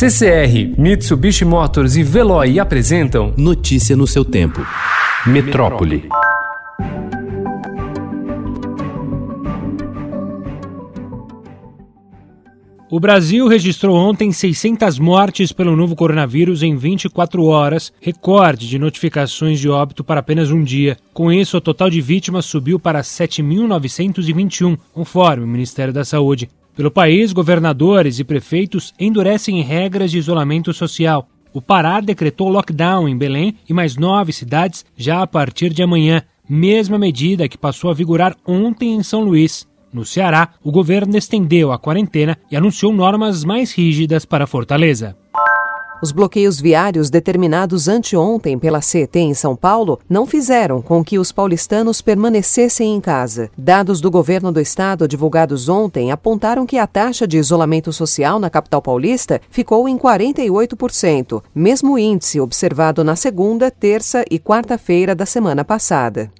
CCR, Mitsubishi Motors e Veloy apresentam Notícia no seu tempo. Metrópole. O Brasil registrou ontem 600 mortes pelo novo coronavírus em 24 horas, recorde de notificações de óbito para apenas um dia. Com isso, o total de vítimas subiu para 7.921, conforme o Ministério da Saúde. Pelo país, governadores e prefeitos endurecem regras de isolamento social. O Pará decretou lockdown em Belém e mais nove cidades já a partir de amanhã, mesma medida que passou a vigorar ontem em São Luís. No Ceará, o governo estendeu a quarentena e anunciou normas mais rígidas para Fortaleza. Os bloqueios viários determinados anteontem pela CET em São Paulo não fizeram com que os paulistanos permanecessem em casa. Dados do governo do estado divulgados ontem apontaram que a taxa de isolamento social na capital paulista ficou em 48%, mesmo índice observado na segunda, terça e quarta-feira da semana passada.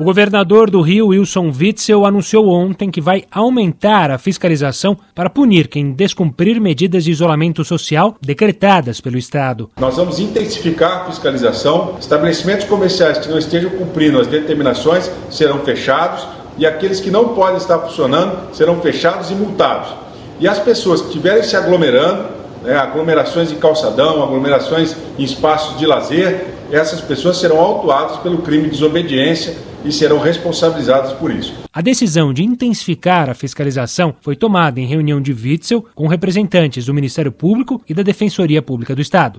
O governador do Rio, Wilson Witzel, anunciou ontem que vai aumentar a fiscalização para punir quem descumprir medidas de isolamento social decretadas pelo Estado. Nós vamos intensificar a fiscalização. Estabelecimentos comerciais que não estejam cumprindo as determinações serão fechados e aqueles que não podem estar funcionando serão fechados e multados. E as pessoas que estiverem se aglomerando, né, aglomerações em calçadão, aglomerações em espaços de lazer, essas pessoas serão autuadas pelo crime de desobediência e serão responsabilizadas por isso. A decisão de intensificar a fiscalização foi tomada em reunião de Witzel com representantes do Ministério Público e da Defensoria Pública do Estado.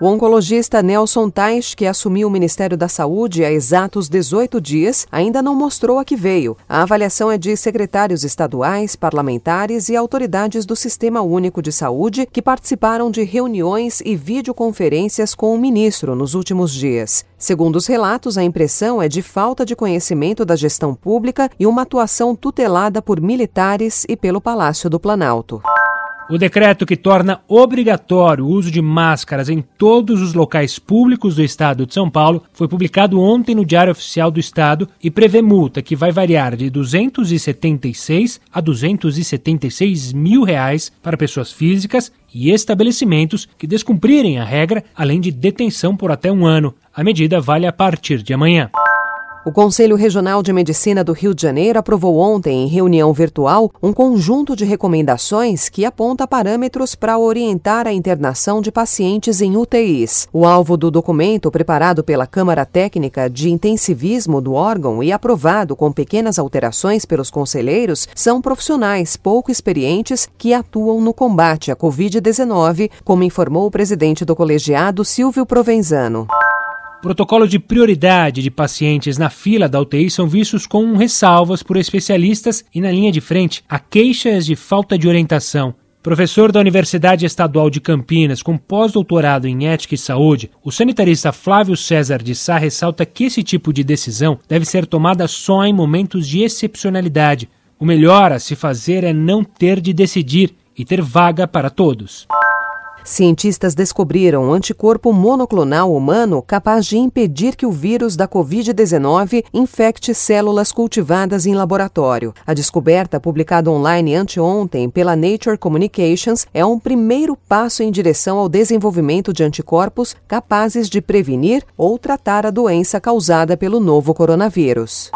O oncologista Nelson Tais, que assumiu o Ministério da Saúde há exatos 18 dias, ainda não mostrou a que veio. A avaliação é de secretários estaduais, parlamentares e autoridades do Sistema Único de Saúde que participaram de reuniões e videoconferências com o ministro nos últimos dias. Segundo os relatos, a impressão é de falta de conhecimento da gestão pública e uma atuação tutelada por militares e pelo Palácio do Planalto. O decreto que torna obrigatório o uso de máscaras em todos os locais públicos do estado de São Paulo foi publicado ontem no Diário Oficial do Estado e prevê multa que vai variar de 276 a 276 mil reais para pessoas físicas e estabelecimentos que descumprirem a regra, além de detenção por até um ano. A medida vale a partir de amanhã. O Conselho Regional de Medicina do Rio de Janeiro aprovou ontem, em reunião virtual, um conjunto de recomendações que aponta parâmetros para orientar a internação de pacientes em UTIs. O alvo do documento, preparado pela Câmara Técnica de Intensivismo do órgão e aprovado com pequenas alterações pelos conselheiros, são profissionais pouco experientes que atuam no combate à Covid-19, como informou o presidente do colegiado, Silvio Provenzano. Protocolo de prioridade de pacientes na fila da UTI são vistos com ressalvas por especialistas e na linha de frente há queixas de falta de orientação. Professor da Universidade Estadual de Campinas, com pós-doutorado em Ética e Saúde, o sanitarista Flávio César de Sá ressalta que esse tipo de decisão deve ser tomada só em momentos de excepcionalidade. O melhor a se fazer é não ter de decidir e ter vaga para todos. Cientistas descobriram um anticorpo monoclonal humano capaz de impedir que o vírus da Covid-19 infecte células cultivadas em laboratório. A descoberta, publicada online anteontem pela Nature Communications, é um primeiro passo em direção ao desenvolvimento de anticorpos capazes de prevenir ou tratar a doença causada pelo novo coronavírus.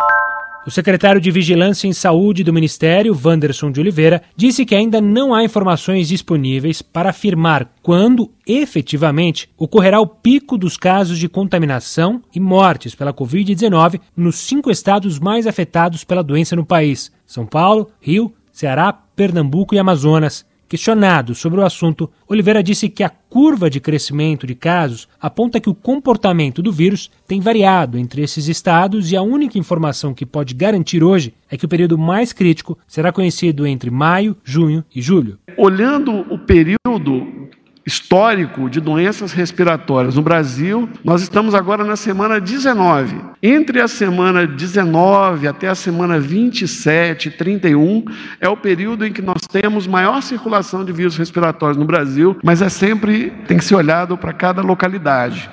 O secretário de Vigilância em Saúde do Ministério, Wanderson de Oliveira, disse que ainda não há informações disponíveis para afirmar quando, efetivamente, ocorrerá o pico dos casos de contaminação e mortes pela Covid-19 nos cinco estados mais afetados pela doença no país: São Paulo, Rio, Ceará, Pernambuco e Amazonas. Questionado sobre o assunto, Oliveira disse que a curva de crescimento de casos aponta que o comportamento do vírus tem variado entre esses estados e a única informação que pode garantir hoje é que o período mais crítico será conhecido entre maio, junho e julho. Olhando o período histórico de doenças respiratórias no Brasil, nós estamos agora na semana 19. Entre a semana 19 até a semana 27, 31, é o período em que nós temos maior circulação de vírus respiratórios no Brasil, mas é sempre tem que ser olhado para cada localidade.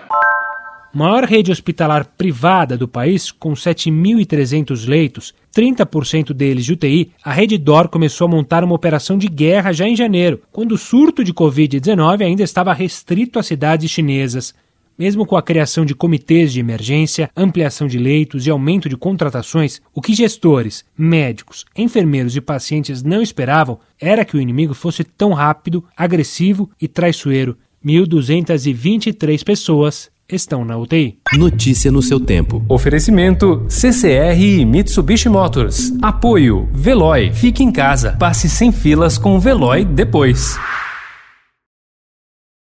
Maior rede hospitalar privada do país, com 7.300 leitos, 30% deles de UTI, a Reddor começou a montar uma operação de guerra já em janeiro, quando o surto de Covid-19 ainda estava restrito às cidades chinesas. Mesmo com a criação de comitês de emergência, ampliação de leitos e aumento de contratações, o que gestores, médicos, enfermeiros e pacientes não esperavam era que o inimigo fosse tão rápido, agressivo e traiçoeiro. 1.223 pessoas estão na UTI. Notícia no seu tempo. Oferecimento CCR e Mitsubishi Motors. Apoio Veloy. Fique em casa. Passe sem filas com o Veloy depois.